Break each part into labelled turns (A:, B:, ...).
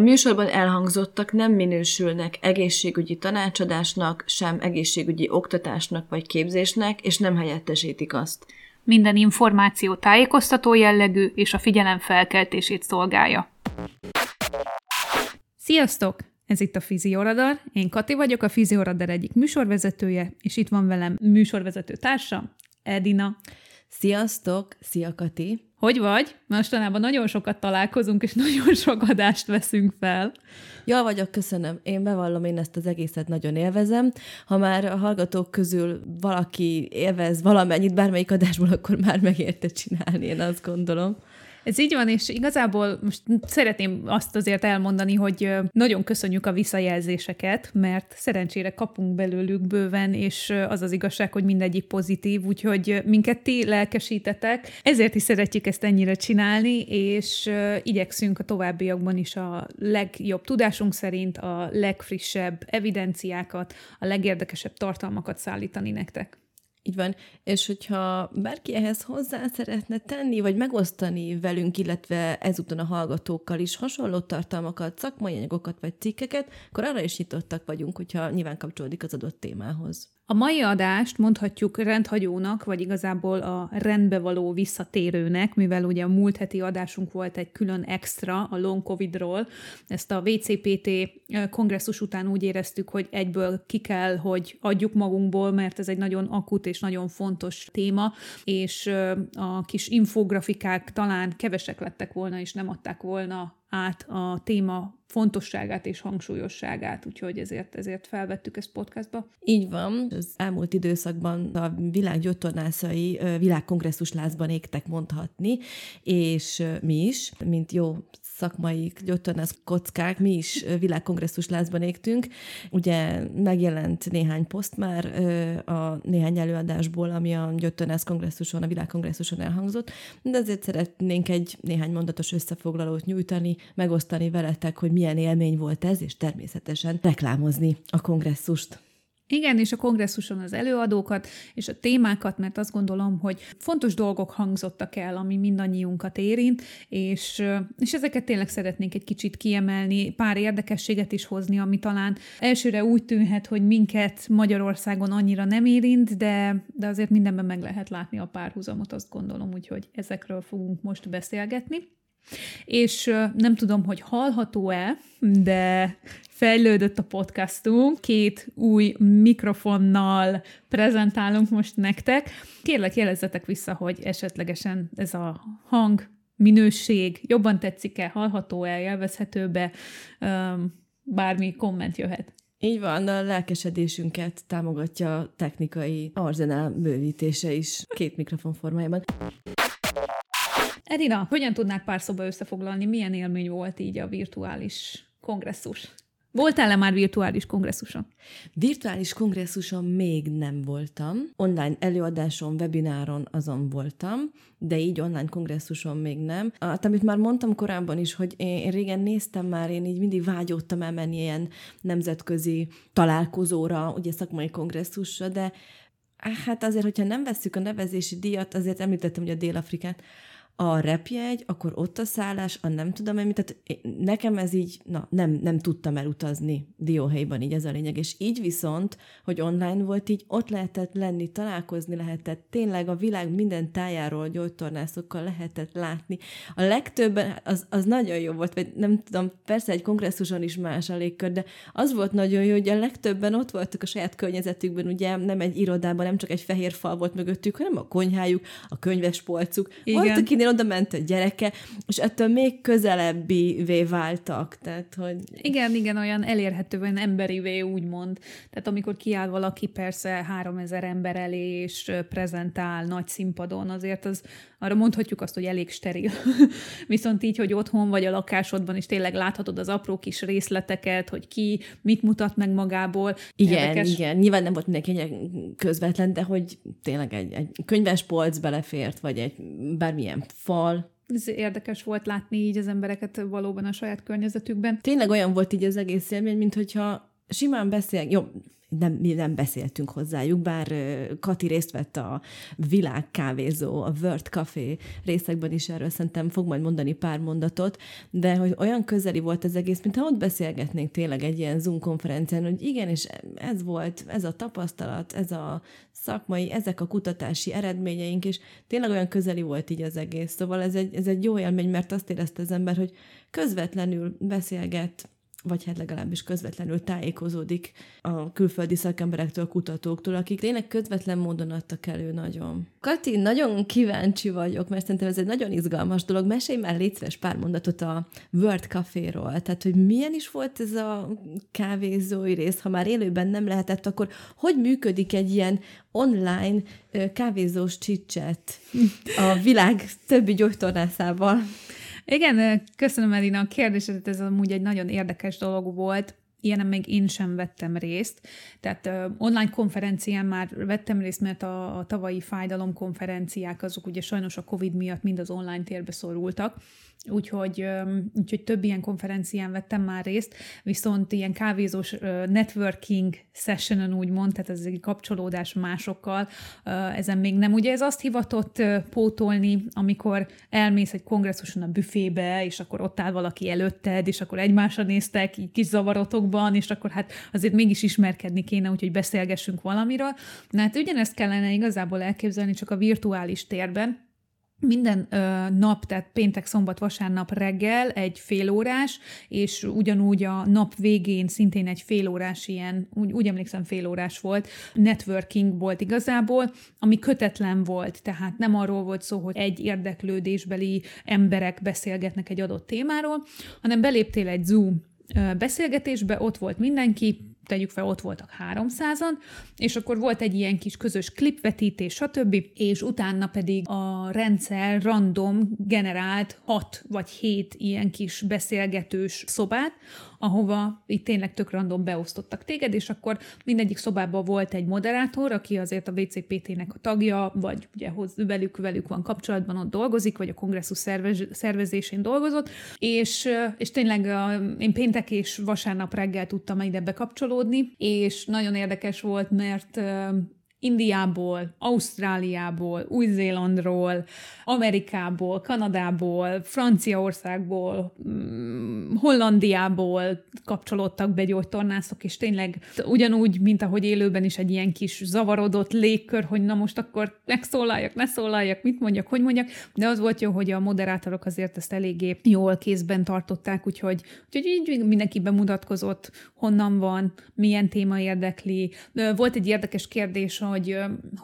A: A műsorban elhangzottak nem minősülnek egészségügyi tanácsadásnak, sem egészségügyi oktatásnak vagy képzésnek, és nem helyettesítik azt.
B: Minden információ tájékoztató jellegű és a figyelem felkeltését szolgálja. Sziasztok! Ez itt a Fizioradar. Én Kati vagyok, a Fizioradar egyik műsorvezetője, és itt van velem műsorvezető társam, Edina.
A: Sziasztok! Szia Kati!
B: Hogy vagy? Mostanában nagyon sokat találkozunk, és nagyon sok adást veszünk fel.
A: Jól vagyok, köszönöm. Én bevallom, én ezt az egészet nagyon élvezem. Ha már a hallgatók közül valaki élvez valamennyit bármelyik adásból, akkor már megérte csinálni, én azt gondolom.
B: Ez így van, és igazából most szeretném azt azért elmondani, hogy nagyon köszönjük a visszajelzéseket, mert szerencsére kapunk belőlük bőven, és az az igazság, hogy mindegyik pozitív, úgyhogy minket ti lelkesítetek, ezért is szeretjük ezt ennyire csinálni, és igyekszünk a továbbiakban is a legjobb tudásunk szerint a legfrissebb evidenciákat, a legérdekesebb tartalmakat szállítani nektek.
A: Így van, és hogyha bárki ehhez hozzá szeretne tenni, vagy megosztani velünk, illetve ezúton a hallgatókkal is hasonló tartalmakat, szakmai anyagokat vagy cikkeket, akkor arra is nyitottak vagyunk, hogyha nyilván kapcsolódik az adott témához.
B: A mai adást mondhatjuk rendhagyónak, vagy igazából a rendbe való visszatérőnek, mivel ugye a múlt heti adásunk volt egy külön extra a long covidról. Ezt a VCPT kongresszus után úgy éreztük, hogy egyből ki kell, hogy adjuk magunkból, mert ez egy nagyon akut és nagyon fontos téma, és a kis infografikák talán kevesek lettek volna, és nem adták volna át a téma fontosságát és hangsúlyosságát, úgyhogy ezért, ezért felvettük ezt podcastba.
A: Így van. Az elmúlt időszakban a világ gyógytornászai világkongresszus lázban égtek mondhatni, és mi is, mint jó szakmai gyógytornász kockák, mi is világkongresszus lázban égtünk. Ugye megjelent néhány poszt már a néhány előadásból, ami a gyógytornász kongresszuson, a világkongresszuson elhangzott, de azért szeretnénk egy néhány mondatos összefoglalót nyújtani, megosztani veletek, hogy milyen élmény volt ez, és természetesen reklámozni a kongresszust.
B: Igen, és a kongresszuson az előadókat és a témákat, mert azt gondolom, hogy fontos dolgok hangzottak el, ami mindannyiunkat érint, és, és ezeket tényleg szeretnénk egy kicsit kiemelni, pár érdekességet is hozni, ami talán elsőre úgy tűnhet, hogy minket Magyarországon annyira nem érint, de, de azért mindenben meg lehet látni a párhuzamot, azt gondolom, úgyhogy ezekről fogunk most beszélgetni. És nem tudom, hogy hallható-e, de fejlődött a podcastunk, két új mikrofonnal prezentálunk most nektek. Kérlek, jelezzetek vissza, hogy esetlegesen ez a hang, minőség jobban tetszik-e, hallható-e, élvezhető-e, öm, bármi komment jöhet.
A: Így van, a lelkesedésünket támogatja a technikai arzenál bővítése is két mikrofon formájában.
B: Edina, hogyan tudnák pár szóba összefoglalni, milyen élmény volt így a virtuális kongresszus? Voltál-e már virtuális kongresszuson?
A: Virtuális kongresszuson még nem voltam. Online előadáson, webináron azon voltam, de így online kongresszuson még nem. Hát, amit már mondtam korábban is, hogy én, régen néztem már, én így mindig vágyódtam elmenni ilyen nemzetközi találkozóra, ugye szakmai kongresszusra, de hát azért, hogyha nem vesszük a nevezési díjat, azért említettem ugye a Dél-Afrikát, a repjegy, akkor ott a szállás, a nem tudom én tehát nekem ez így, na, nem, nem tudtam elutazni dióhelyban, így ez a lényeg, és így viszont, hogy online volt, így ott lehetett lenni, találkozni lehetett, tényleg a világ minden tájáról gyógytornászokkal lehetett látni. A legtöbben, az, az nagyon jó volt, vagy nem tudom, persze egy kongresszuson is más a légkör, de az volt nagyon jó, hogy a legtöbben ott voltak a saját környezetükben, ugye nem egy irodában, nem csak egy fehér fal volt mögöttük, hanem a konyhájuk, a könyvespolcuk.
B: Igen.
A: Volt, akinél oda ment a gyereke, és ettől még közelebbivé váltak. Tehát, hogy...
B: Igen, igen, olyan elérhetően emberivé úgymond. Tehát amikor kiáll valaki persze 3000 ember elé, és prezentál nagy színpadon, azért az arra mondhatjuk azt, hogy elég steril. Viszont így, hogy otthon vagy a lakásodban is tényleg láthatod az apró kis részleteket, hogy ki mit mutat meg magából.
A: Igen, Érdekes. igen. Nyilván nem volt mindenki közvetlen, de hogy tényleg egy, egy könyves polc belefért, vagy egy bármilyen fal,
B: ez érdekes volt látni így az embereket valóban a saját környezetükben.
A: Tényleg olyan volt így az egész élmény, mint hogyha simán beszél, jó, nem, mi nem beszéltünk hozzájuk, bár Kati részt vett a világkávézó, a World Café részekben is erről szerintem fog majd mondani pár mondatot, de hogy olyan közeli volt az egész, mintha ott beszélgetnénk tényleg egy ilyen Zoom konferencián, hogy igen, és ez volt, ez a tapasztalat, ez a szakmai, ezek a kutatási eredményeink, és tényleg olyan közeli volt így az egész. Szóval ez egy, ez egy jó élmény, mert azt érezte az ember, hogy közvetlenül beszélget vagy hát legalábbis közvetlenül tájékozódik a külföldi szakemberektől, kutatóktól, akik tényleg közvetlen módon adtak elő nagyon. Kati, nagyon kíváncsi vagyok, mert szerintem ez egy nagyon izgalmas dolog. Mesélj már légy pár mondatot a World Café-ról. Tehát, hogy milyen is volt ez a kávézói rész, ha már élőben nem lehetett, akkor hogy működik egy ilyen online kávézós csicset a világ többi gyógytornászával?
B: Igen, köszönöm Elina a kérdésedet, ez amúgy egy nagyon érdekes dolog volt. Ilyenem még én sem vettem részt. Tehát uh, online konferencián már vettem részt, mert a, a tavalyi fájdalomkonferenciák azok ugye sajnos a COVID miatt mind az online térbe szorultak Úgyhogy, úgyhogy több ilyen konferencián vettem már részt, viszont ilyen kávézós networking sessionon úgymond, tehát ez egy kapcsolódás másokkal, ezen még nem. Ugye ez azt hivatott pótolni, amikor elmész egy kongresszuson a büfébe, és akkor ott áll valaki előtted, és akkor egymásra néztek, így kis zavarotokban, és akkor hát azért mégis ismerkedni kéne, úgyhogy beszélgessünk valamiről. Na hát ugyanezt kellene igazából elképzelni csak a virtuális térben, minden ö, nap, tehát péntek, szombat, vasárnap reggel egy félórás, és ugyanúgy a nap végén szintén egy félórás ilyen, úgy, úgy emlékszem félórás volt, networking volt igazából, ami kötetlen volt, tehát nem arról volt szó, hogy egy érdeklődésbeli emberek beszélgetnek egy adott témáról, hanem beléptél egy Zoom beszélgetésbe, ott volt mindenki, tegyük fel, ott voltak 300-an, és akkor volt egy ilyen kis közös klipvetítés, stb., és utána pedig a rendszer random generált 6 vagy 7 ilyen kis beszélgetős szobát, ahova itt tényleg tök random beosztottak téged, és akkor mindegyik szobában volt egy moderátor, aki azért a VCPT-nek a tagja, vagy ugye hoz, velük, velük van kapcsolatban, ott dolgozik, vagy a kongresszus szervez, szervezésén dolgozott, és, és tényleg én péntek és vasárnap reggel tudtam ide bekapcsolódni, és nagyon érdekes volt, mert Indiából, Ausztráliából, Új-Zélandról, Amerikából, Kanadából, Franciaországból, mm, Hollandiából kapcsolódtak be gyógytornászok, és tényleg ugyanúgy, mint ahogy élőben is egy ilyen kis zavarodott légkör, hogy na most akkor megszólaljak, ne szólaljak, mit mondjak, hogy mondjak, de az volt jó, hogy a moderátorok azért ezt eléggé jól kézben tartották, úgyhogy, úgyhogy így mindenki bemutatkozott, honnan van, milyen téma érdekli. Volt egy érdekes kérdés, hogy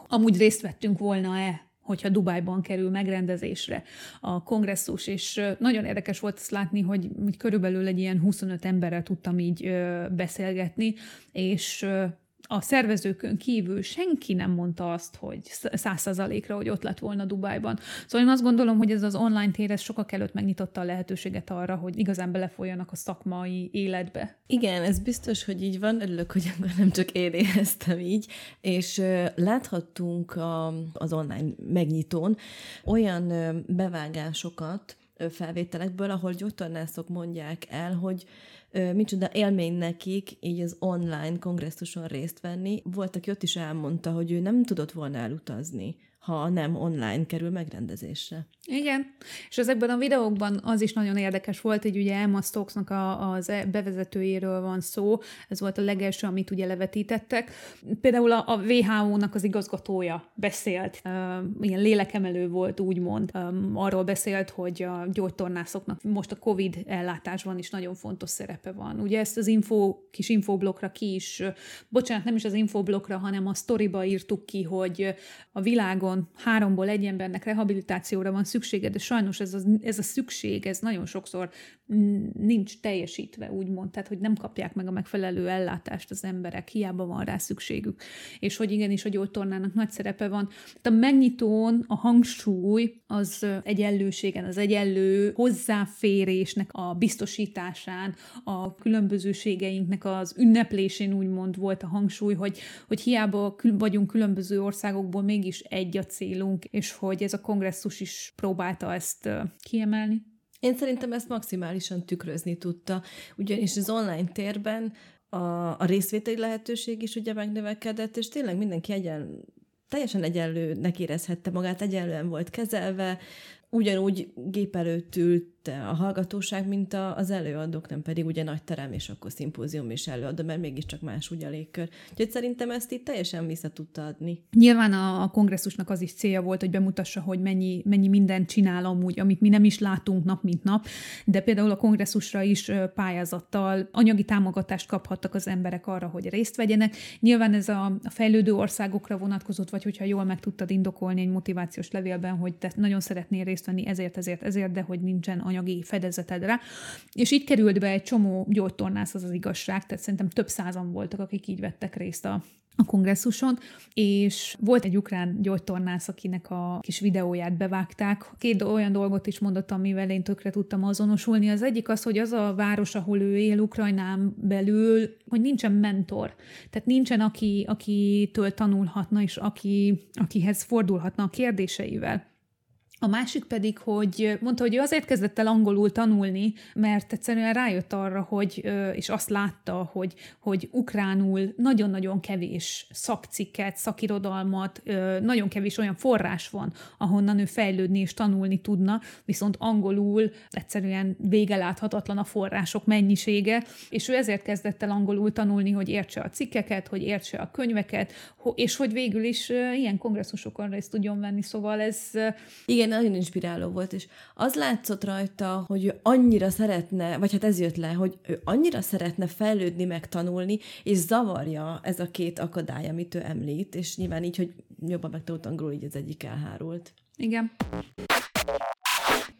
B: amúgy részt vettünk volna-e hogyha Dubájban kerül megrendezésre a kongresszus, és nagyon érdekes volt azt látni, hogy körülbelül egy ilyen 25 emberrel tudtam így beszélgetni, és a szervezőkön kívül senki nem mondta azt, hogy száz százalékra, hogy ott lett volna Dubájban. Szóval én azt gondolom, hogy ez az online tér ez sokak előtt megnyitotta a lehetőséget arra, hogy igazán belefoljanak a szakmai életbe.
A: Igen, ez biztos, hogy így van. Örülök, hogy akkor nem csak én éreztem így. És láthattunk a, az online megnyitón olyan bevágásokat, felvételekből, ahol gyógytornászok mondják el, hogy micsoda élmény nekik így az online kongresszuson részt venni. Volt, aki ott is elmondta, hogy ő nem tudott volna elutazni, ha nem online kerül megrendezésre.
B: Igen, és ezekben a videókban az is nagyon érdekes volt, hogy ugye Emma Stokesnak a, az e- bevezetőjéről van szó, ez volt a legelső, amit ugye levetítettek. Például a, a WHO-nak az igazgatója beszélt, uh, ilyen lélekemelő volt úgymond, um, arról beszélt, hogy a gyógytornászoknak most a COVID ellátásban is nagyon fontos szerep szerepe van. Ugye ezt az info, kis infoblokkra ki is, bocsánat, nem is az infoblokkra, hanem a sztoriba írtuk ki, hogy a világon háromból egy embernek rehabilitációra van szüksége, de sajnos ez a, ez a szükség, ez nagyon sokszor nincs teljesítve, úgymond, tehát hogy nem kapják meg a megfelelő ellátást az emberek, hiába van rá szükségük. És hogy igenis a gyógytornának nagy szerepe van. Tehát a megnyitón a hangsúly az egyenlőségen, az egyenlő hozzáférésnek a biztosításán, a különbözőségeinknek az ünneplésén úgymond volt a hangsúly, hogy, hogy hiába vagyunk különböző országokból, mégis egy a célunk, és hogy ez a kongresszus is próbálta ezt kiemelni.
A: Én szerintem ezt maximálisan tükrözni tudta, ugyanis az online térben a, a részvételi lehetőség is ugye megnövekedett, és tényleg mindenki egyen, teljesen egyenlőnek érezhette magát, egyenlően volt kezelve, ugyanúgy gép előtt ült a hallgatóság, mint a, az előadók, nem pedig ugye nagy terem, és akkor szimpózium is előadó, mert mégiscsak más ugye a légkör. Úgyhogy szerintem ezt itt teljesen vissza tudta adni.
B: Nyilván a, a kongresszusnak az is célja volt, hogy bemutassa, hogy mennyi, mennyi mindent csinál amúgy, amit mi nem is látunk nap, mint nap, de például a kongresszusra is pályázattal anyagi támogatást kaphattak az emberek arra, hogy részt vegyenek. Nyilván ez a, a fejlődő országokra vonatkozott, vagy hogyha jól meg tudtad indokolni egy motivációs levélben, hogy te nagyon szeretnél részt venni ezért, ezért, ezért, de hogy nincsen anyagi anyagi fedezetedre. És így került be egy csomó gyógytornász, az az igazság, tehát szerintem több százan voltak, akik így vettek részt a, a kongresszuson, és volt egy ukrán gyógytornász, akinek a kis videóját bevágták. Két olyan dolgot is mondott, amivel én tökre tudtam azonosulni. Az egyik az, hogy az a város, ahol ő él Ukrajnán belül, hogy nincsen mentor. Tehát nincsen, aki, akitől tanulhatna, és aki, akihez fordulhatna a kérdéseivel. A másik pedig, hogy mondta, hogy ő azért kezdett el angolul tanulni, mert egyszerűen rájött arra, hogy, és azt látta, hogy, hogy ukránul nagyon-nagyon kevés szakcikket, szakirodalmat, nagyon kevés olyan forrás van, ahonnan ő fejlődni és tanulni tudna, viszont angolul egyszerűen végeláthatatlan a források mennyisége, és ő ezért kezdett el angolul tanulni, hogy értse a cikkeket, hogy értse a könyveket, és hogy végül is ilyen kongresszusokon részt tudjon venni, szóval ez...
A: Igen, igen, nagyon inspiráló volt, és az látszott rajta, hogy ő annyira szeretne, vagy hát ez jött le, hogy ő annyira szeretne fejlődni, meg tanulni, és zavarja ez a két akadály, amit ő említ, és nyilván így, hogy jobban meg tudott angolul, így az egyik elhárult.
B: Igen.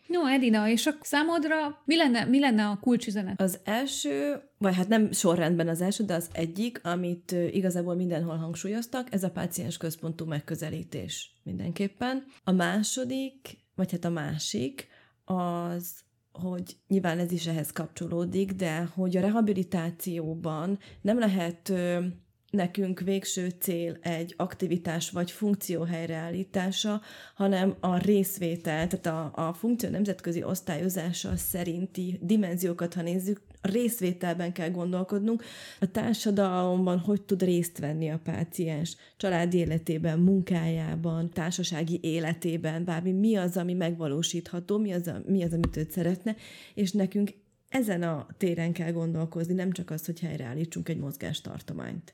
B: No, Edina, és a számodra mi lenne, mi lenne a kulcsüzenet?
A: Az első, vagy hát nem sorrendben az első, de az egyik, amit igazából mindenhol hangsúlyoztak, ez a páciens központú megközelítés mindenképpen. A második, vagy hát a másik, az hogy nyilván ez is ehhez kapcsolódik, de hogy a rehabilitációban nem lehet nekünk végső cél egy aktivitás vagy funkció helyreállítása, hanem a részvétel, tehát a, a funkció nemzetközi osztályozása szerinti dimenziókat, ha nézzük, részvételben kell gondolkodnunk, a társadalomban hogy tud részt venni a páciens családi életében, munkájában, társasági életében, bármi, mi az, ami megvalósítható, mi az, a, mi az amit őt szeretne, és nekünk ezen a téren kell gondolkozni, nem csak az, hogy helyreállítsunk egy mozgástartományt.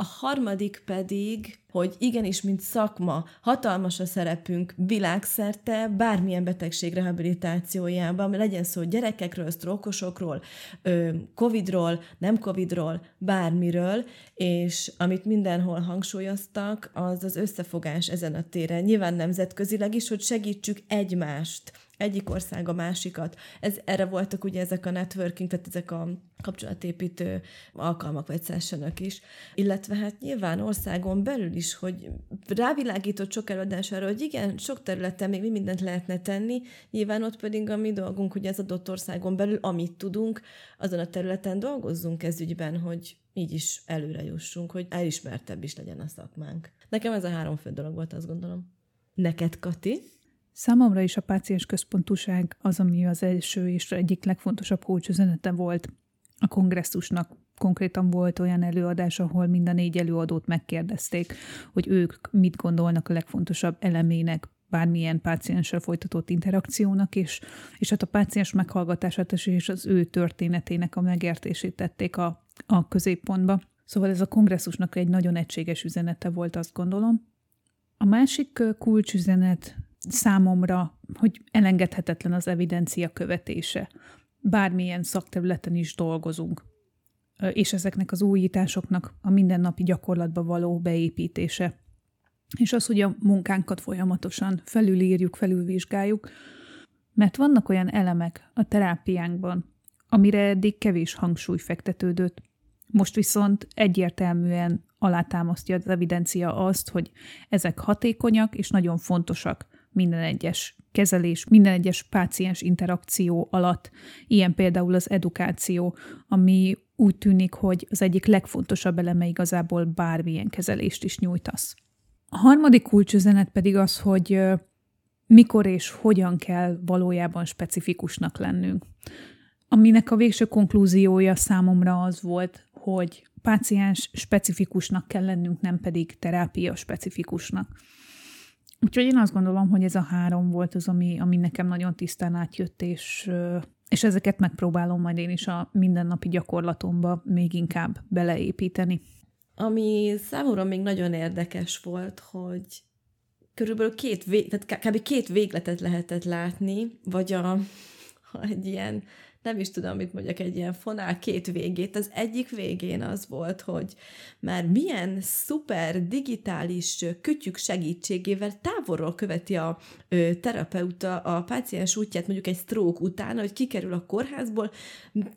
A: A harmadik pedig, hogy igenis, mint szakma, hatalmas a szerepünk világszerte bármilyen betegség rehabilitációjában, legyen szó gyerekekről, sztrókosokról, covidról, nem covidról, bármiről, és amit mindenhol hangsúlyoztak, az az összefogás ezen a téren. Nyilván nemzetközileg is, hogy segítsük egymást egyik ország a másikat. Ez, erre voltak ugye ezek a networking, tehát ezek a kapcsolatépítő alkalmak vagy sessionök is, illetve hát nyilván országon belül is, hogy rávilágított sok előadás arra, hogy igen, sok területen még mi mindent lehetne tenni, nyilván ott pedig a mi dolgunk, hogy az adott országon belül, amit tudunk, azon a területen dolgozzunk ez ügyben, hogy így is előre jussunk, hogy elismertebb is legyen a szakmánk. Nekem ez a három fő dolog volt, azt gondolom. Neked, Kati?
B: Számomra is a páciens központúság az, ami az első és egyik legfontosabb kulcsüzenete volt a kongresszusnak. Konkrétan volt olyan előadás, ahol mind a négy előadót megkérdezték, hogy ők mit gondolnak a legfontosabb elemének bármilyen pácienssel folytatott interakciónak, és, és hát a páciens meghallgatását és az ő történetének a megértését tették a, a középpontba. Szóval ez a kongresszusnak egy nagyon egységes üzenete volt, azt gondolom. A másik kulcsüzenet számomra, hogy elengedhetetlen az evidencia követése. bármilyen szakterületen is dolgozunk, és ezeknek az újításoknak a mindennapi gyakorlatba való beépítése. És az, hogy a munkánkat folyamatosan felülírjuk, felülvizsgáljuk, mert vannak olyan elemek a terápiánkban, amire eddig kevés hangsúly fektetődött. Most viszont egyértelműen alátámasztja az evidencia azt, hogy ezek hatékonyak és nagyon fontosak minden egyes kezelés, minden egyes páciens interakció alatt. Ilyen például az edukáció, ami úgy tűnik, hogy az egyik legfontosabb eleme igazából bármilyen kezelést is nyújtasz. A harmadik kulcsüzenet pedig az, hogy mikor és hogyan kell valójában specifikusnak lennünk. Aminek a végső konklúziója számomra az volt, hogy páciens specifikusnak kell lennünk, nem pedig terápia specifikusnak. Úgyhogy én azt gondolom, hogy ez a három volt az, ami, ami nekem nagyon tisztán átjött, és, és ezeket megpróbálom majd én is a mindennapi gyakorlatomba még inkább beleépíteni.
A: Ami számomra még nagyon érdekes volt, hogy körülbelül két, vég, tehát kb. két végletet lehetett látni, vagy a, egy ilyen nem is tudom, mit mondjak, egy ilyen fonál két végét. Az egyik végén az volt, hogy már milyen szuper digitális kütyük segítségével távolról követi a ö, terapeuta a páciens útját mondjuk egy stroke után, hogy kikerül a kórházból,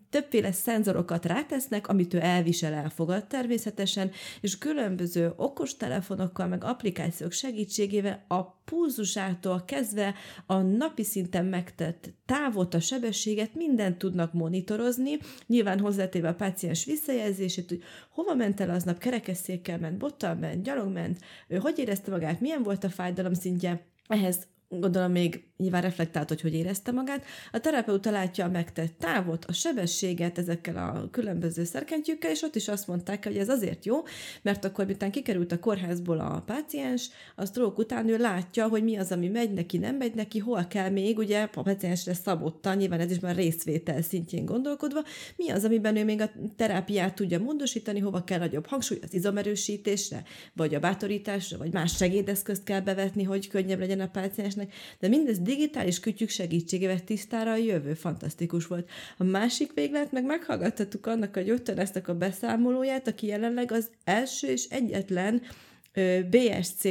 A: többféle szenzorokat rátesznek, amit ő elvisel, elfogad természetesen, és különböző okostelefonokkal, meg applikációk segítségével a pulzusától kezdve a napi szinten megtett távot, a sebességet, mindent tudnak monitorozni, nyilván hozzátéve a páciens visszajelzését, hogy hova ment el aznap, kerekesszékkel ment, bottal ment, gyalog ment, ő hogy érezte magát, milyen volt a fájdalom szintje, ehhez gondolom még nyilván reflektált, hogy hogy érezte magát. A terapeuta látja a megtett távot, a sebességet ezekkel a különböző szerkentyűkkel, és ott is azt mondták, hogy ez azért jó, mert akkor, miután kikerült a kórházból a páciens, a stroke után ő látja, hogy mi az, ami megy neki, nem megy neki, hol kell még, ugye a páciensre szabottan, nyilván ez is már részvétel szintjén gondolkodva, mi az, amiben ő még a terápiát tudja módosítani, hova kell nagyobb hangsúly, az izomerősítésre, vagy a bátorításra, vagy más segédeszközt kell bevetni, hogy könnyebb legyen a páciensnek, de mindez digitális kütyük segítségével tisztára a jövő. Fantasztikus volt. A másik véglet meg meghallgattattuk annak a gyógytornásznak a beszámolóját, aki jelenleg az első és egyetlen BSC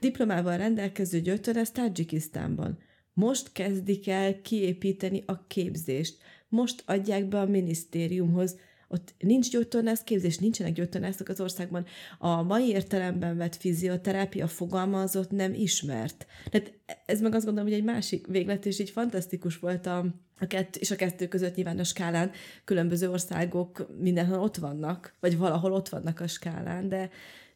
A: diplomával rendelkező gyógytornász Tajikisztánban. Most kezdik el kiépíteni a képzést. Most adják be a minisztériumhoz ott nincs gyógytornász képzés, nincsenek gyógytornászok az országban. A mai értelemben vett fizioterápia fogalma az ott nem ismert. Tehát ez meg azt gondolom, hogy egy másik véglet, és így fantasztikus volt a, a kettő, és a kettő között nyilván a skálán különböző országok mindenhol ott vannak, vagy valahol ott vannak a skálán, de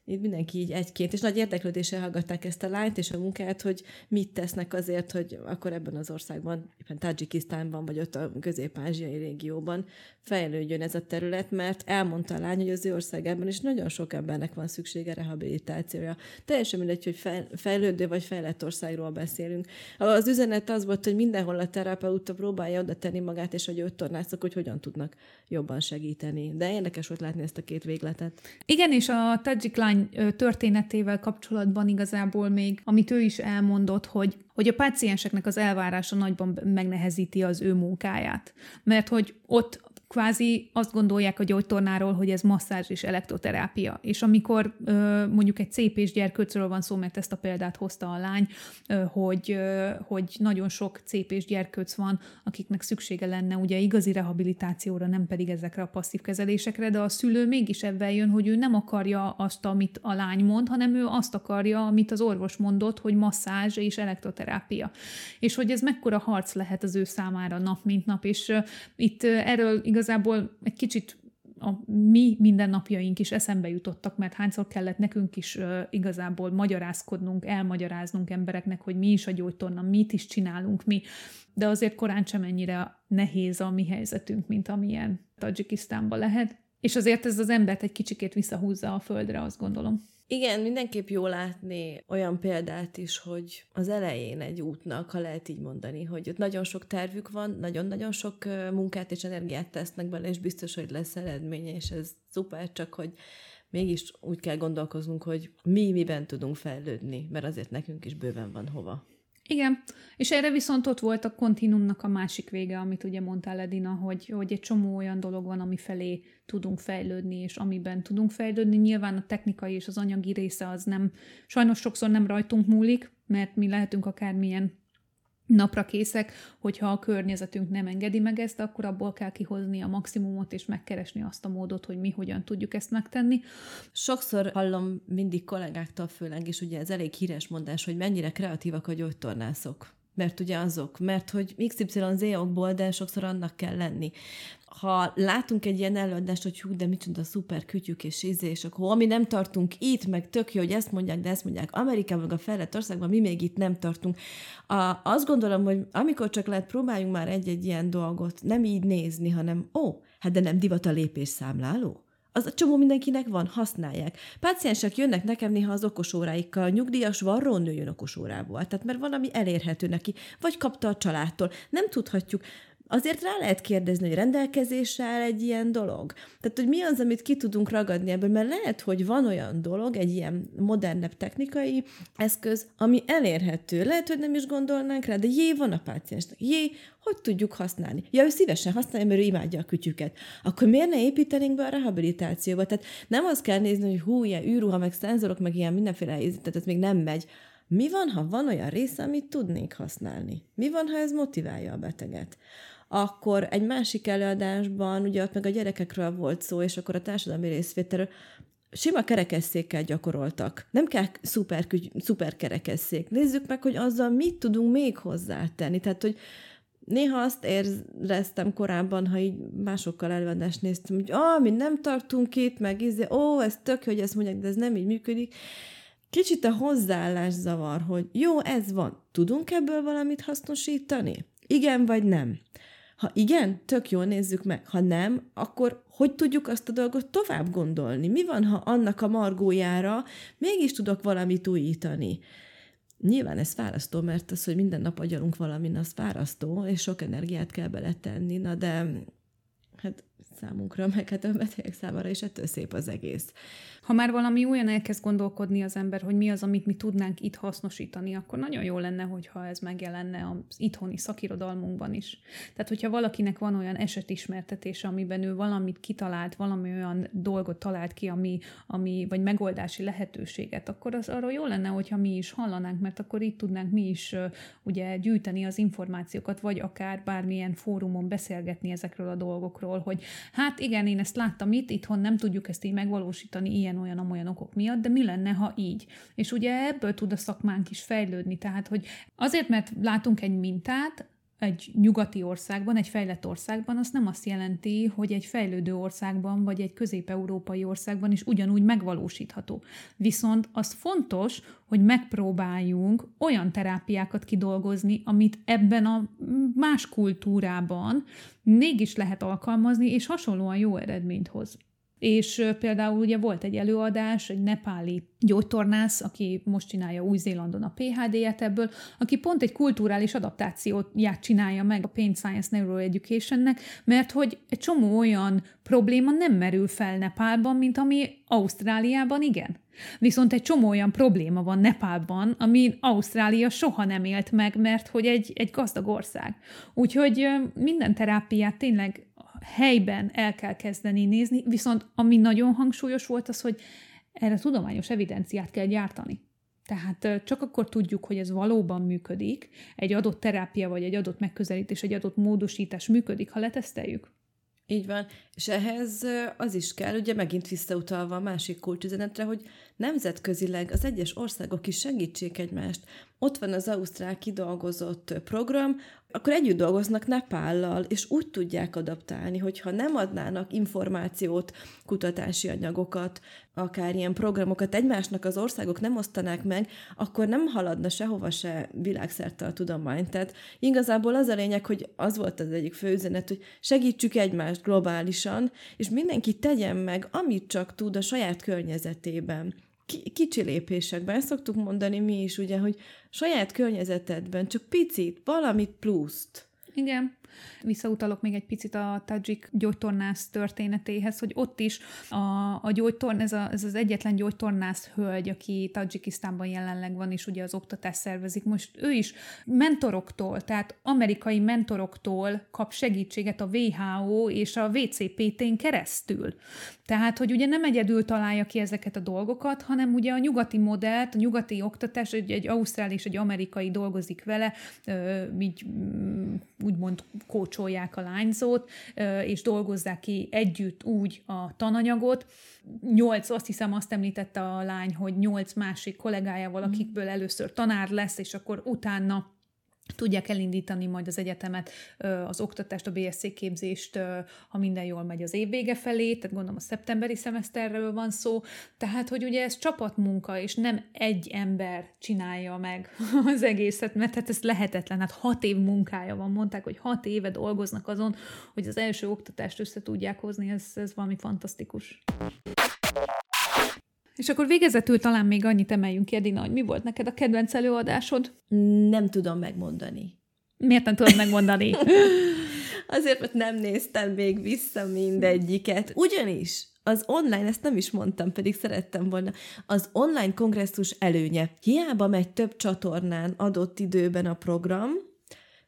A: itt mindenki így egyként, és nagy érdeklődéssel hallgatták ezt a lányt és a munkát, hogy mit tesznek azért, hogy akkor ebben az országban, éppen Tajikisztánban, vagy ott a közép-ázsiai régióban fejlődjön ez a terület, mert elmondta a lány, hogy az ő országában is nagyon sok embernek van szüksége rehabilitációja. Teljesen mindegy, hogy fejlődő vagy fejlett országról beszélünk. Az üzenet az volt, hogy mindenhol a terapeuta próbálja oda tenni magát, és hogy őt tornászok, hogy hogyan tudnak jobban segíteni. De érdekes volt látni ezt a két végletet.
B: Igen, és a Tajik lány történetével kapcsolatban igazából még, amit ő is elmondott, hogy hogy a pácienseknek az elvárása nagyban megnehezíti az ő munkáját. Mert hogy ott kvázi azt gondolják a gyógytornáról, hogy ez masszázs és elektroterápia. És amikor ö, mondjuk egy cépés gyerkőcről van szó, mert ezt a példát hozta a lány, ö, hogy, ö, hogy nagyon sok cépés gyerkőc van, akiknek szüksége lenne ugye igazi rehabilitációra, nem pedig ezekre a passzív kezelésekre, de a szülő mégis ebben jön, hogy ő nem akarja azt, amit a lány mond, hanem ő azt akarja, amit az orvos mondott, hogy masszázs és elektroterápia. És hogy ez mekkora harc lehet az ő számára nap mint nap, és ö, itt erről igaz igazából egy kicsit a mi mindennapjaink is eszembe jutottak, mert hányszor kellett nekünk is uh, igazából magyarázkodnunk, elmagyaráznunk embereknek, hogy mi is a gyógytorna, mit is csinálunk mi, de azért korán sem ennyire nehéz a mi helyzetünk, mint amilyen Tajikisztánban lehet. És azért ez az embert egy kicsikét visszahúzza a földre, azt gondolom.
A: Igen, mindenképp jó látni olyan példát is, hogy az elején egy útnak, ha lehet így mondani, hogy ott nagyon sok tervük van, nagyon-nagyon sok munkát és energiát tesznek bele, és biztos, hogy lesz eredménye, és ez szuper, csak hogy mégis úgy kell gondolkoznunk, hogy mi miben tudunk fejlődni, mert azért nekünk is bőven van hova.
B: Igen, és erre viszont ott volt a kontinumnak a másik vége, amit ugye mondtál Edina, hogy, hogy egy csomó olyan dolog van, ami felé tudunk fejlődni, és amiben tudunk fejlődni. Nyilván a technikai és az anyagi része az nem, sajnos sokszor nem rajtunk múlik, mert mi lehetünk akármilyen napra készek, hogyha a környezetünk nem engedi meg ezt, akkor abból kell kihozni a maximumot, és megkeresni azt a módot, hogy mi hogyan tudjuk ezt megtenni.
A: Sokszor hallom mindig kollégáktól főleg, és ugye ez elég híres mondás, hogy mennyire kreatívak a gyógytornászok mert ugye azok, mert hogy XYZ okból, de sokszor annak kell lenni. Ha látunk egy ilyen előadást, hogy hú, de micsoda szuper kütyük és ízé, és akkor ami nem tartunk itt, meg tök jó, hogy ezt mondják, de ezt mondják Amerikában, meg a fejlett országban, mi még itt nem tartunk. A, azt gondolom, hogy amikor csak lehet, próbáljunk már egy-egy ilyen dolgot nem így nézni, hanem ó, hát de nem divat a lépésszámláló? Az a csomó mindenkinek van, használják. Páciensek jönnek nekem néha az okosóráikkal, nyugdíjas varrónő jön okosórából, tehát mert valami elérhető neki, vagy kapta a családtól. Nem tudhatjuk azért rá lehet kérdezni, hogy rendelkezésre áll egy ilyen dolog. Tehát, hogy mi az, amit ki tudunk ragadni ebből, mert lehet, hogy van olyan dolog, egy ilyen modernebb technikai eszköz, ami elérhető. Lehet, hogy nem is gondolnánk rá, de jé, van a páciensnek. Jé, hogy tudjuk használni? Ja, ő szívesen használja, mert ő imádja a kütyüket. Akkor miért ne építenénk be a rehabilitációba? Tehát nem azt kell nézni, hogy hú, ilyen űrruha, meg szenzorok, meg ilyen mindenféle, tehát ez még nem megy. Mi van, ha van olyan része, amit tudnék használni? Mi van, ha ez motiválja a beteget? Akkor egy másik előadásban, ugye ott meg a gyerekekről volt szó, és akkor a társadalmi részvételről sima kerekesszékkel gyakoroltak. Nem kell szuper, szuper kerekesszék. Nézzük meg, hogy azzal mit tudunk még hozzátenni. Tehát, hogy néha azt éreztem korábban, ha így másokkal előadást néztem, hogy ah, mi nem tartunk itt, meg izé, ó, ez tök hogy ezt mondják, de ez nem így működik. Kicsit a hozzáállás zavar, hogy jó, ez van, tudunk ebből valamit hasznosítani? Igen vagy nem? Ha igen, tök jól nézzük meg. Ha nem, akkor hogy tudjuk azt a dolgot tovább gondolni? Mi van, ha annak a margójára mégis tudok valamit újítani? Nyilván ez fárasztó, mert az, hogy minden nap agyalunk valamin, az fárasztó, és sok energiát kell beletenni, na de hát számunkra, meg hát a betegek számára is ettől szép az egész.
B: Ha már valami olyan elkezd gondolkodni az ember, hogy mi az, amit mi tudnánk itt hasznosítani, akkor nagyon jó lenne, hogyha ez megjelenne az itthoni szakirodalmunkban is. Tehát, hogyha valakinek van olyan esetismertetése, amiben ő valamit kitalált, valami olyan dolgot talált ki, ami, ami vagy megoldási lehetőséget, akkor az arról jó lenne, hogyha mi is hallanánk, mert akkor itt tudnánk mi is ugye gyűjteni az információkat, vagy akár bármilyen fórumon beszélgetni ezekről a dolgokról, hogy hát igen, én ezt láttam itt, itthon nem tudjuk ezt így megvalósítani ilyen ilyen-olyan-olyan okok miatt, de mi lenne, ha így? És ugye ebből tud a szakmánk is fejlődni, tehát, hogy azért, mert látunk egy mintát, egy nyugati országban, egy fejlett országban, az nem azt jelenti, hogy egy fejlődő országban, vagy egy közép-európai országban is ugyanúgy megvalósítható. Viszont az fontos, hogy megpróbáljunk olyan terápiákat kidolgozni, amit ebben a más kultúrában mégis lehet alkalmazni, és hasonlóan jó eredményt hoz és például ugye volt egy előadás, egy nepáli gyógytornász, aki most csinálja Új-Zélandon a PHD-et ebből, aki pont egy kulturális adaptációját csinálja meg a Pain Science Neuroeducationnek, mert hogy egy csomó olyan probléma nem merül fel Nepálban, mint ami Ausztráliában igen. Viszont egy csomó olyan probléma van Nepálban, ami Ausztrália soha nem élt meg, mert hogy egy, egy gazdag ország. Úgyhogy minden terápiát tényleg helyben el kell kezdeni nézni, viszont ami nagyon hangsúlyos volt az, hogy erre tudományos evidenciát kell gyártani. Tehát csak akkor tudjuk, hogy ez valóban működik, egy adott terápia vagy egy adott megközelítés, egy adott módosítás működik, ha leteszteljük.
A: Így van, és ehhez az is kell, ugye megint visszautalva a másik kulcsüzenetre, hogy nemzetközileg az egyes országok is segítsék egymást. Ott van az Ausztrál kidolgozott program, akkor együtt dolgoznak Nepállal, és úgy tudják adaptálni, hogyha nem adnának információt, kutatási anyagokat, akár ilyen programokat egymásnak az országok nem osztanák meg, akkor nem haladna sehova se világszerte a tudomány. Tehát igazából az a lényeg, hogy az volt az egyik fő üzenet, hogy segítsük egymást globálisan, és mindenki tegyen meg, amit csak tud a saját környezetében kicsi lépésekben, ezt szoktuk mondani mi is, ugye, hogy saját környezetedben csak picit, valamit pluszt.
B: Igen. Visszautalok még egy picit a Tajik gyógytornász történetéhez, hogy ott is a, a gyógytorn, ez, a, ez az egyetlen gyógytornász hölgy, aki Tajikisztánban jelenleg van, és ugye az oktatás szervezik. Most ő is mentoroktól, tehát amerikai mentoroktól kap segítséget a WHO és a WCPT-n keresztül. Tehát, hogy ugye nem egyedül találja ki ezeket a dolgokat, hanem ugye a nyugati modellt, a nyugati oktatás, egy, egy ausztrál és egy amerikai dolgozik vele, így mm, úgymond kócsolják a lányzót, és dolgozzák ki együtt úgy a tananyagot. Nyolc, azt hiszem azt említette a lány, hogy nyolc másik kollégájával, akikből először tanár lesz, és akkor utána tudják elindítani majd az egyetemet, az oktatást, a BSC képzést, ha minden jól megy az év vége felé, tehát gondolom a szeptemberi szemeszterről van szó, tehát, hogy ugye ez csapatmunka, és nem egy ember csinálja meg az egészet, mert hát ez lehetetlen, hát hat év munkája van, mondták, hogy hat éve dolgoznak azon, hogy az első oktatást össze tudják hozni, ez, ez valami fantasztikus. És akkor végezetül talán még annyit emeljünk ki, Edina, hogy mi volt neked a kedvenc előadásod?
A: Nem tudom megmondani.
B: Miért nem tudod megmondani?
A: Azért, mert nem néztem még vissza mindegyiket. Ugyanis az online, ezt nem is mondtam, pedig szerettem volna, az online kongresszus előnye. Hiába megy több csatornán adott időben a program,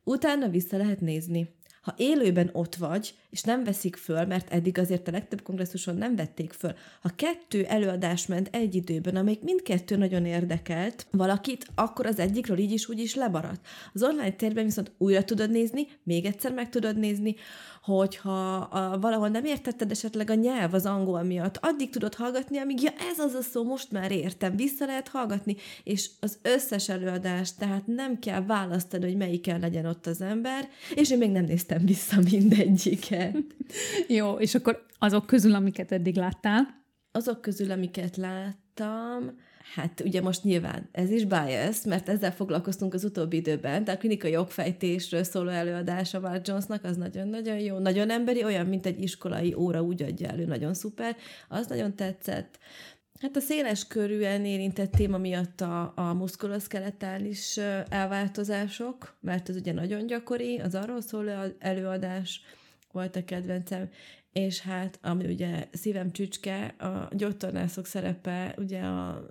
A: utána vissza lehet nézni ha élőben ott vagy, és nem veszik föl, mert eddig azért a legtöbb kongresszuson nem vették föl, ha kettő előadás ment egy időben, amelyik mindkettő nagyon érdekelt valakit, akkor az egyikről így is úgy is lemaradt. Az online térben viszont újra tudod nézni, még egyszer meg tudod nézni, hogyha a, valahol nem értetted esetleg a nyelv az angol miatt, addig tudod hallgatni, amíg ja, ez az a szó, most már értem, vissza lehet hallgatni, és az összes előadás, tehát nem kell választani, hogy melyiken legyen ott az ember, és én még nem néztem vissza mindegyiket.
B: Jó, és akkor azok közül, amiket eddig láttál?
A: Azok közül, amiket láttam, Hát ugye most nyilván ez is bias, mert ezzel foglalkoztunk az utóbbi időben, de a klinikai jogfejtésről szóló előadása Mark Jonesnak az nagyon-nagyon jó, nagyon emberi, olyan, mint egy iskolai óra úgy adja elő, nagyon szuper, az nagyon tetszett. Hát a széles körűen érintett téma miatt a, a muszkuloszkeletális elváltozások, mert ez ugye nagyon gyakori, az arról szóló előadás volt a kedvencem, és hát, ami ugye szívem csücske, a gyógytornászok szerepe ugye a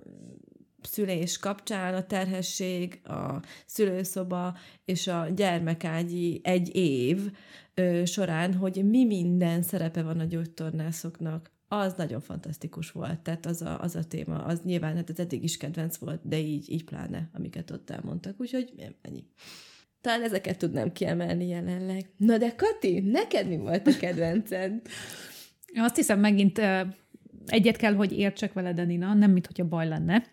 A: szülés kapcsán, a terhesség, a szülőszoba és a gyermekágyi egy év ö, során, hogy mi minden szerepe van a gyógytornászoknak az nagyon fantasztikus volt, tehát az a, az a téma, az nyilván hát ez eddig is kedvenc volt, de így, így pláne, amiket ott elmondtak, úgyhogy ennyi. Talán ezeket tudnám kiemelni jelenleg. Na de Kati, neked mi volt a kedvenced?
B: Azt hiszem megint egyet kell, hogy értsek veled, Edina, nem mint hogyha baj lenne.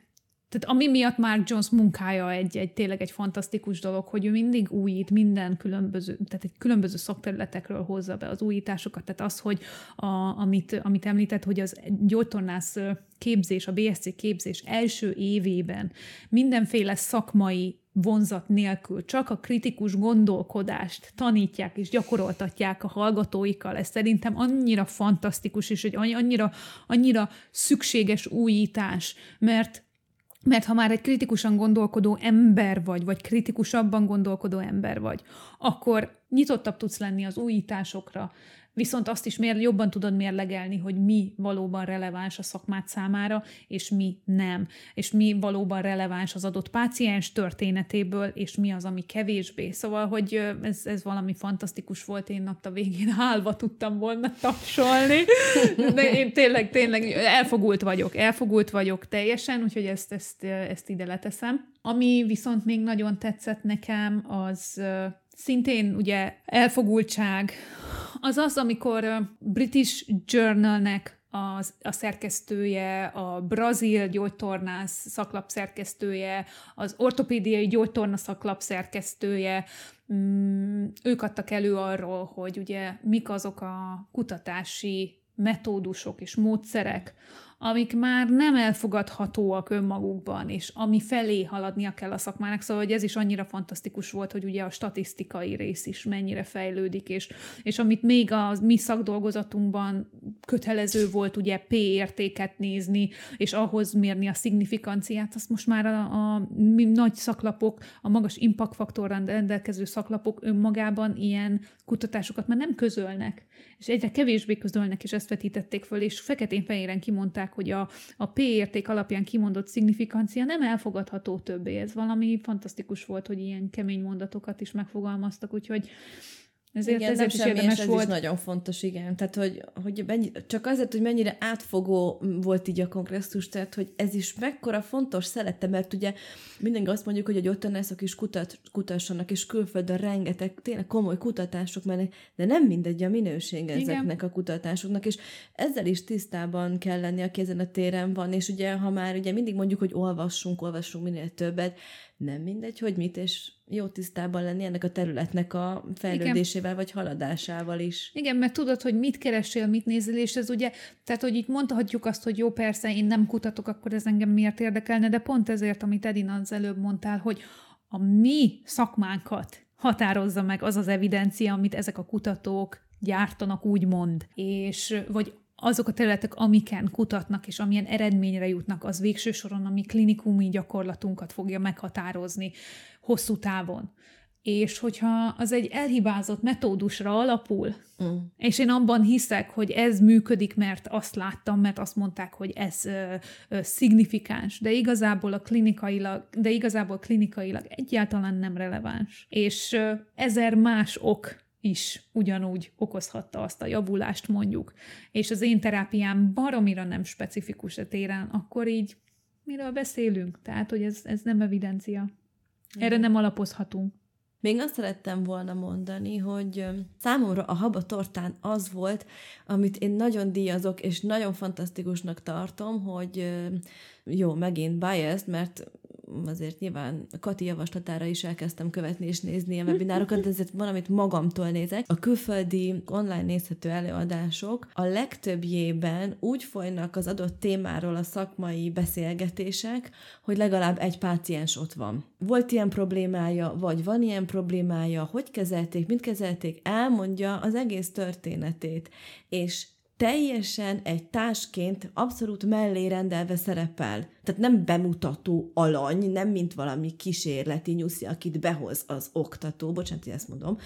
B: Tehát ami miatt Mark Jones munkája egy, egy tényleg egy fantasztikus dolog, hogy ő mindig újít minden különböző, tehát egy különböző szakterületekről hozza be az újításokat. Tehát az, hogy a, amit, amit említett, hogy az gyógytornász képzés, a BSC képzés első évében mindenféle szakmai vonzat nélkül csak a kritikus gondolkodást tanítják és gyakoroltatják a hallgatóikkal. Ez szerintem annyira fantasztikus, és egy annyira, annyira szükséges újítás, mert mert ha már egy kritikusan gondolkodó ember vagy, vagy kritikusabban gondolkodó ember vagy, akkor nyitottabb tudsz lenni az újításokra, viszont azt is mér, jobban tudod mérlegelni, hogy mi valóban releváns a szakmát számára, és mi nem. És mi valóban releváns az adott páciens történetéből, és mi az, ami kevésbé. Szóval, hogy ez, ez valami fantasztikus volt, én ott a végén hálva tudtam volna tapsolni. De én tényleg, tényleg elfogult vagyok, elfogult vagyok teljesen, úgyhogy ezt, ezt, ezt ide leteszem. Ami viszont még nagyon tetszett nekem, az szintén ugye elfogultság, az az, amikor British Journalnek az, a szerkesztője, a brazil gyógytornász szaklap szerkesztője, az ortopédiai gyógytorna szaklap szerkesztője, mm, ők adtak elő arról, hogy ugye mik azok a kutatási metódusok és módszerek, amik már nem elfogadhatóak önmagukban, és ami felé haladnia kell a szakmának. Szóval hogy ez is annyira fantasztikus volt, hogy ugye a statisztikai rész is mennyire fejlődik, és, és amit még a mi szakdolgozatunkban kötelező volt ugye P értéket nézni, és ahhoz mérni a szignifikanciát, azt most már a, a nagy szaklapok, a magas impact faktorral rendelkező szaklapok önmagában ilyen kutatásokat már nem közölnek és egyre kevésbé közölnek, és ezt vetítették föl, és feketén-fehéren kimondták, hogy a, a P érték alapján kimondott szignifikancia nem elfogadható többé. Ez valami fantasztikus volt, hogy ilyen kemény mondatokat is megfogalmaztak, úgyhogy
A: ezért, igen, ezért nem is érdemes ez volt. is nagyon fontos, igen. Tehát, hogy, hogy mennyi, csak azért, hogy mennyire átfogó volt így a kongresszus, tehát, hogy ez is mekkora fontos szelete, mert ugye mindenki azt mondjuk, hogy a gyógytornászok is kutat, kutassanak, és külföldön rengeteg tényleg komoly kutatások mennek, de nem mindegy a minőség ezeknek igen. a kutatásoknak, és ezzel is tisztában kell lenni, aki ezen a téren van, és ugye, ha már ugye mindig mondjuk, hogy olvassunk, olvassunk minél többet, nem mindegy, hogy mit, és jó tisztában lenni ennek a területnek a fejlődésével, Igen. vagy haladásával is.
B: Igen, mert tudod, hogy mit keresél, mit nézel, és ez ugye, tehát, hogy itt mondhatjuk azt, hogy jó, persze, én nem kutatok, akkor ez engem miért érdekelne, de pont ezért, amit Edina az előbb mondtál, hogy a mi szakmánkat határozza meg az az evidencia, amit ezek a kutatók gyártanak, úgymond, és vagy azok a területek, amiken kutatnak, és amilyen eredményre jutnak, az végső soron a mi klinikumi gyakorlatunkat fogja meghatározni hosszú távon. És hogyha az egy elhibázott metódusra alapul, mm. és én abban hiszek, hogy ez működik, mert azt láttam, mert azt mondták, hogy ez ö, ö, szignifikáns, de igazából a klinikailag, de igazából klinikailag egyáltalán nem releváns. És ö, ezer más ok is ugyanúgy okozhatta azt a javulást mondjuk, és az én terápiám baromira nem specifikus a téren, akkor így miről beszélünk? Tehát, hogy ez, ez nem evidencia. Erre nem alapozhatunk.
A: Még azt szerettem volna mondani, hogy számomra a haba tortán az volt, amit én nagyon díjazok, és nagyon fantasztikusnak tartom, hogy jó, megint biased, mert azért nyilván Kati javaslatára is elkezdtem követni és nézni a webinárokat, ezért van, amit magamtól nézek. A külföldi online nézhető előadások a legtöbbjében úgy folynak az adott témáról a szakmai beszélgetések, hogy legalább egy páciens ott van. Volt ilyen problémája, vagy van ilyen problémája, hogy kezelték, mit kezelték, elmondja az egész történetét. És teljesen egy társként abszolút mellé rendelve szerepel. Tehát nem bemutató alany, nem mint valami kísérleti nyuszi, akit behoz az oktató, bocsánat, hogy ezt mondom,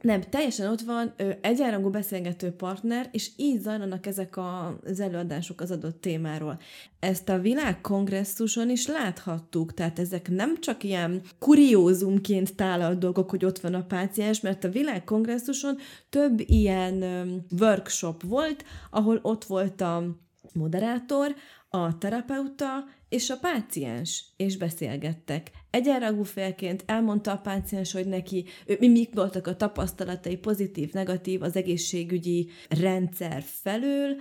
A: nem, teljesen ott van egyenrangú beszélgető partner, és így zajlanak ezek a, az előadások az adott témáról. Ezt a világkongresszuson is láthattuk, tehát ezek nem csak ilyen kuriózumként tálalt dolgok, hogy ott van a páciens, mert a világkongresszuson több ilyen workshop volt, ahol ott volt a moderátor, a terapeuta és a páciens, és beszélgettek. Egyenragú félként elmondta a páciens, hogy neki ő, mi, mik voltak a tapasztalatai, pozitív, negatív az egészségügyi rendszer felől,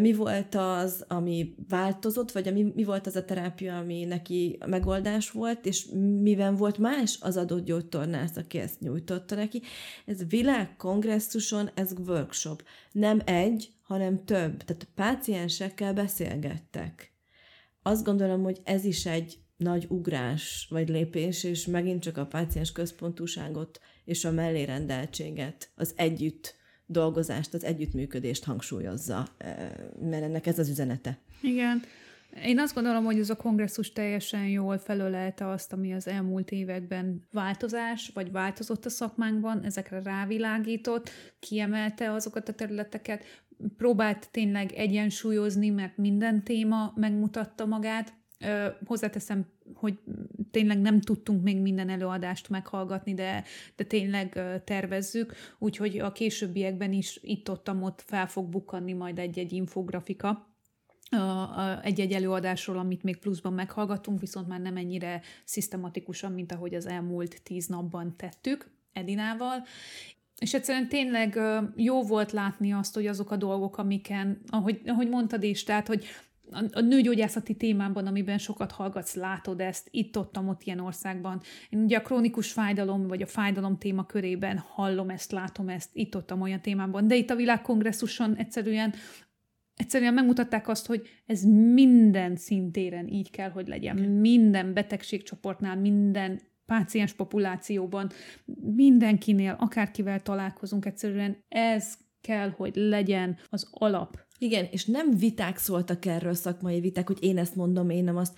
A: mi volt az, ami változott, vagy ami, mi volt az a terápia, ami neki megoldás volt, és miben volt más az adott gyógytornász, aki ezt nyújtotta neki. Ez világkongresszuson, ez workshop. Nem egy, hanem több. Tehát a páciensekkel beszélgettek. Azt gondolom, hogy ez is egy nagy ugrás vagy lépés, és megint csak a páciens központúságot és a mellérendeltséget, az együtt dolgozást, az együttműködést hangsúlyozza, eh, mert ennek ez az üzenete.
B: Igen. Én azt gondolom, hogy ez a kongresszus teljesen jól felölelte azt, ami az elmúlt években változás, vagy változott a szakmánkban, ezekre rávilágított, kiemelte azokat a területeket, próbált tényleg egyensúlyozni, mert minden téma megmutatta magát. Hozzáteszem, hogy tényleg nem tudtunk még minden előadást meghallgatni, de, de tényleg tervezzük, úgyhogy a későbbiekben is itt-ott-ott fel fog bukkanni majd egy-egy infografika, egy-egy előadásról, amit még pluszban meghallgatunk, viszont már nem ennyire szisztematikusan, mint ahogy az elmúlt tíz napban tettük Edinával. És egyszerűen tényleg jó volt látni azt, hogy azok a dolgok, amiken, ahogy, ahogy mondtad is, tehát, hogy a nőgyógyászati témában, amiben sokat hallgatsz, látod ezt, itt-ott, ott ilyen országban. Én ugye a krónikus fájdalom, vagy a fájdalom téma körében hallom ezt, látom ezt, itt-ott olyan témában, de itt a világkongresszuson egyszerűen egyszerűen megmutatták azt, hogy ez minden szintéren így kell, hogy legyen. Minden betegségcsoportnál, minden páciens populációban, mindenkinél, akárkivel találkozunk, egyszerűen ez kell, hogy legyen az alap.
A: Igen, és nem viták szóltak erről, szakmai viták, hogy én ezt mondom, én nem azt,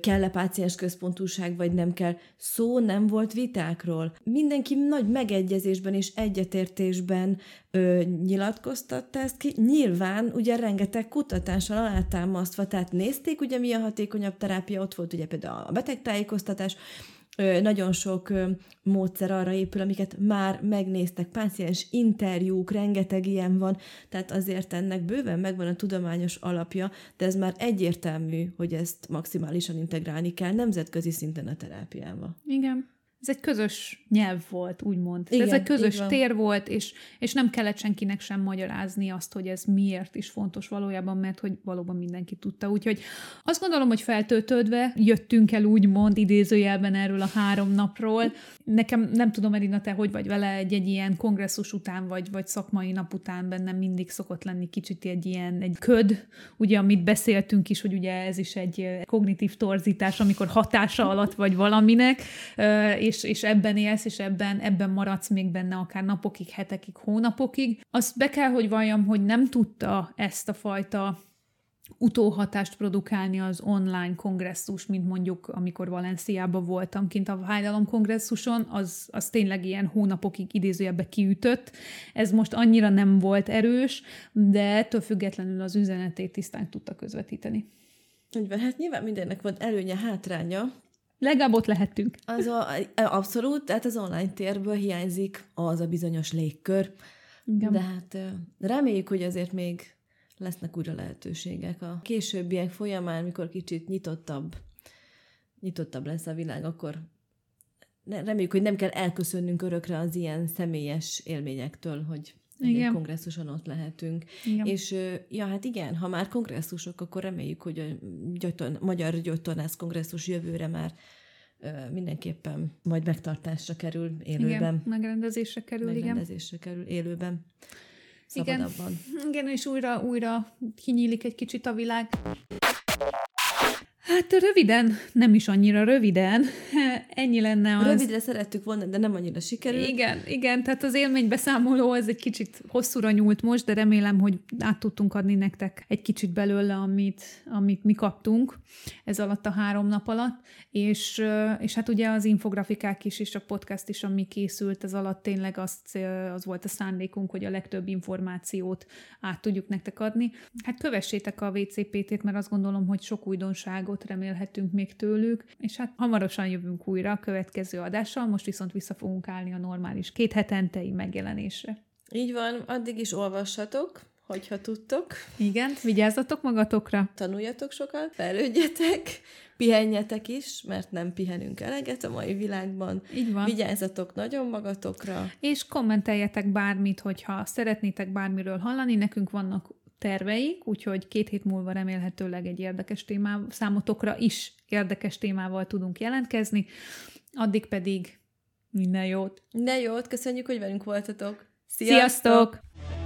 A: kell-e páciens központúság, vagy nem kell. Szó nem volt vitákról. Mindenki nagy megegyezésben és egyetértésben ö, nyilatkoztatta ezt ki. Nyilván ugye rengeteg kutatással alátámasztva, tehát nézték ugye mi a hatékonyabb terápia, ott volt ugye például a betegtájékoztatás, nagyon sok módszer arra épül, amiket már megnéztek, páciens interjúk, rengeteg ilyen van, tehát azért ennek bőven megvan a tudományos alapja, de ez már egyértelmű, hogy ezt maximálisan integrálni kell nemzetközi szinten a terápiába.
B: Igen ez egy közös nyelv volt, úgymond. Igen, ez egy közös tér volt, és, és nem kellett senkinek sem magyarázni azt, hogy ez miért is fontos valójában, mert hogy valóban mindenki tudta. Úgyhogy azt gondolom, hogy feltöltődve jöttünk el úgymond idézőjelben erről a három napról. Nekem nem tudom, Edina, te hogy vagy vele egy-egy ilyen kongresszus után, vagy, vagy szakmai nap után bennem mindig szokott lenni kicsit egy ilyen egy köd, ugye, amit beszéltünk is, hogy ugye ez is egy kognitív torzítás, amikor hatása alatt vagy valaminek, és, és ebben élsz, és ebben, ebben maradsz még benne akár napokig, hetekig, hónapokig. Azt be kell, hogy valljam, hogy nem tudta ezt a fajta utóhatást produkálni az online kongresszus, mint mondjuk, amikor Valenciában voltam kint a Vájdalom kongresszuson, az, az tényleg ilyen hónapokig idézőjebbe kiütött. Ez most annyira nem volt erős, de ettől függetlenül az üzenetét tisztán tudta közvetíteni.
A: Úgy van, hát nyilván mindennek van előnye, hátránya,
B: Legalább ott lehettünk.
A: Az a, abszolút, tehát az online térből hiányzik az a bizonyos légkör. Igen. De hát reméljük, hogy azért még lesznek újra lehetőségek a későbbiek folyamán, mikor kicsit nyitottabb, nyitottabb lesz a világ, akkor reméljük, hogy nem kell elköszönnünk örökre az ilyen személyes élményektől, hogy igen. kongresszuson ott lehetünk. Igen. És ja, hát igen, ha már kongresszusok, akkor reméljük, hogy a gyöton, Magyar Gyógytornász kongresszus jövőre már mindenképpen majd megtartásra kerül élőben.
B: Igen, megrendezésre kerül,
A: megrendezésre igen. kerül élőben.
B: Szabadabban. Igen, igen, és újra, újra kinyílik egy kicsit a világ. Hát röviden, nem is annyira röviden, ennyi lenne az...
A: Rövidre szerettük volna, de nem annyira sikerült.
B: Igen, igen, tehát az élménybeszámoló ez egy kicsit hosszúra nyúlt most, de remélem, hogy át tudtunk adni nektek egy kicsit belőle, amit, amit mi kaptunk ez alatt a három nap alatt, és, és hát ugye az infografikák is, és a podcast is, ami készült ez alatt, tényleg azt, az volt a szándékunk, hogy a legtöbb információt át tudjuk nektek adni. Hát kövessétek a VCPT-t, mert azt gondolom, hogy sok újdonságot remélhetünk még tőlük, és hát hamarosan jövünk újra a következő adással, most viszont vissza fogunk állni a normális két hetentei megjelenésre.
A: Így van, addig is olvashatok, hogyha tudtok.
B: Igen, vigyázzatok magatokra.
A: Tanuljatok sokat, fejlődjetek, pihenjetek is, mert nem pihenünk eleget a mai világban.
B: Így van.
A: Vigyázzatok nagyon magatokra.
B: És kommenteljetek bármit, hogyha szeretnétek bármiről hallani, nekünk vannak terveik, úgyhogy két hét múlva remélhetőleg egy érdekes témával, számotokra is érdekes témával tudunk jelentkezni. Addig pedig minden jót!
A: Minden jót, köszönjük, hogy velünk voltatok!
B: Sziasztok! Sziasztok!